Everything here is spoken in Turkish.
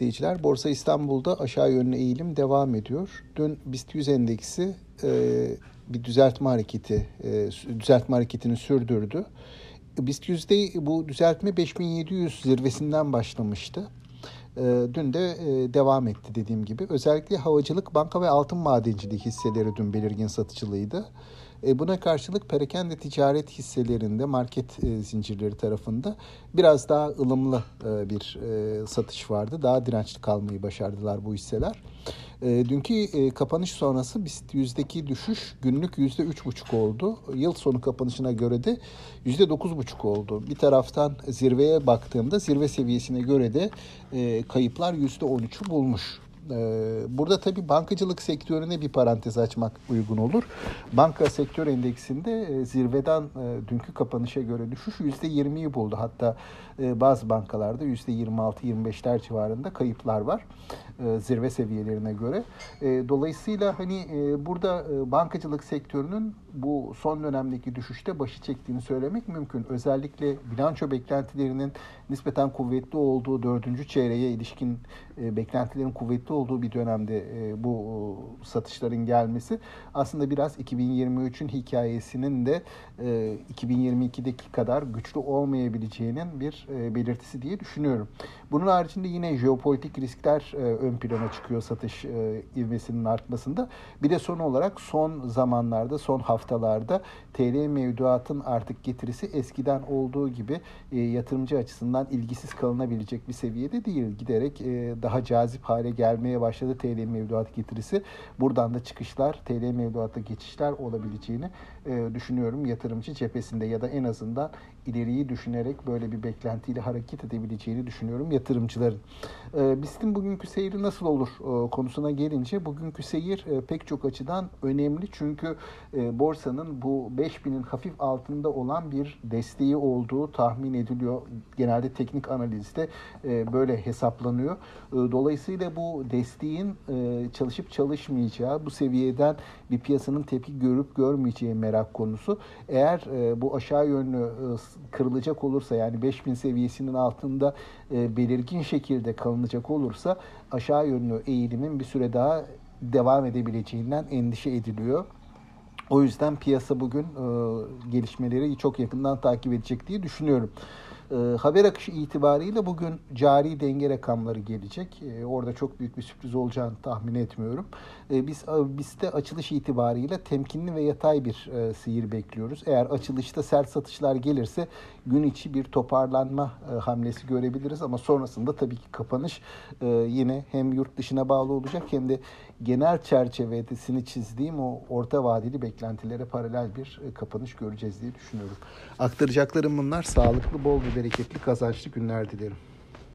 izleyiciler. Borsa İstanbul'da aşağı yönlü eğilim devam ediyor. Dün BIST 100 endeksi e, bir düzeltme hareketi, e, düzeltme hareketini sürdürdü. BIST 100'de bu düzeltme 5700 zirvesinden başlamıştı. E, dün de e, devam etti dediğim gibi. Özellikle havacılık, banka ve altın madenciliği hisseleri dün belirgin satıcılıydı. E, buna karşılık perakende ticaret hisselerinde market e, zincirleri tarafında biraz daha ılımlı e, bir satış vardı. Daha dirençli kalmayı başardılar bu hisseler. Dünkü kapanış sonrası BIST yüzdeki düşüş günlük yüzde üç buçuk oldu. Yıl sonu kapanışına göre de yüzde dokuz buçuk oldu. Bir taraftan zirveye baktığımda zirve seviyesine göre de kayıplar yüzde on üçü bulmuş. Ee, burada tabii bankacılık sektörüne bir parantez açmak uygun olur. Banka sektör endeksinde e, zirveden e, dünkü kapanışa göre düşüş %20'yi buldu. Hatta e, bazı bankalarda %26-25'ler civarında kayıplar var zirve seviyelerine göre. Dolayısıyla hani burada bankacılık sektörünün bu son dönemdeki düşüşte başı çektiğini söylemek mümkün. Özellikle bilanço beklentilerinin nispeten kuvvetli olduğu dördüncü çeyreğe ilişkin beklentilerin kuvvetli olduğu bir dönemde bu satışların gelmesi aslında biraz 2023'ün hikayesinin de 2022'deki kadar güçlü olmayabileceğinin bir e, belirtisi diye düşünüyorum. Bunun haricinde yine jeopolitik riskler e, ön plana çıkıyor satış e, ivmesinin artmasında. Bir de son olarak son zamanlarda, son haftalarda TL mevduatın artık getirisi eskiden olduğu gibi yatırımcı açısından ilgisiz kalınabilecek bir seviyede değil. Giderek daha cazip hale gelmeye başladı TL mevduat getirisi. Buradan da çıkışlar, TL mevduata geçişler olabileceğini düşünüyorum yatırımcı cephesinde ya da en azından ileriyi düşünerek böyle bir beklentiyle hareket edebileceğini düşünüyorum yatırımcıların. E, BIST'in bugünkü seyri nasıl olur e, konusuna gelince bugünkü seyir e, pek çok açıdan önemli. Çünkü e, borsanın bu 5000'in hafif altında olan bir desteği olduğu tahmin ediliyor. Genelde teknik analizde e, böyle hesaplanıyor. E, dolayısıyla bu desteğin e, çalışıp çalışmayacağı, bu seviyeden bir piyasanın tepki görüp görmeyeceği merak konusu. Eğer e, bu aşağı yönlü e, kırılacak olursa yani 5000 seviyesinin altında e, belirgin şekilde kalınacak olursa aşağı yönlü eğilimin bir süre daha devam edebileceğinden endişe ediliyor. O yüzden piyasa bugün e, gelişmeleri çok yakından takip edecek diye düşünüyorum. E, haber akışı itibariyle bugün cari denge rakamları gelecek. E, orada çok büyük bir sürpriz olacağını tahmin etmiyorum. E, biz de açılış itibariyle temkinli ve yatay bir e, seyir bekliyoruz. Eğer açılışta sert satışlar gelirse gün içi bir toparlanma e, hamlesi görebiliriz ama sonrasında tabii ki kapanış e, yine hem yurt dışına bağlı olacak hem de genel çerçevesini çizdiğim o orta vadeli beklentilere paralel bir kapanış göreceğiz diye düşünüyorum. Aktaracaklarım bunlar. Sağlıklı, bol ve bereketli, kazançlı günler dilerim.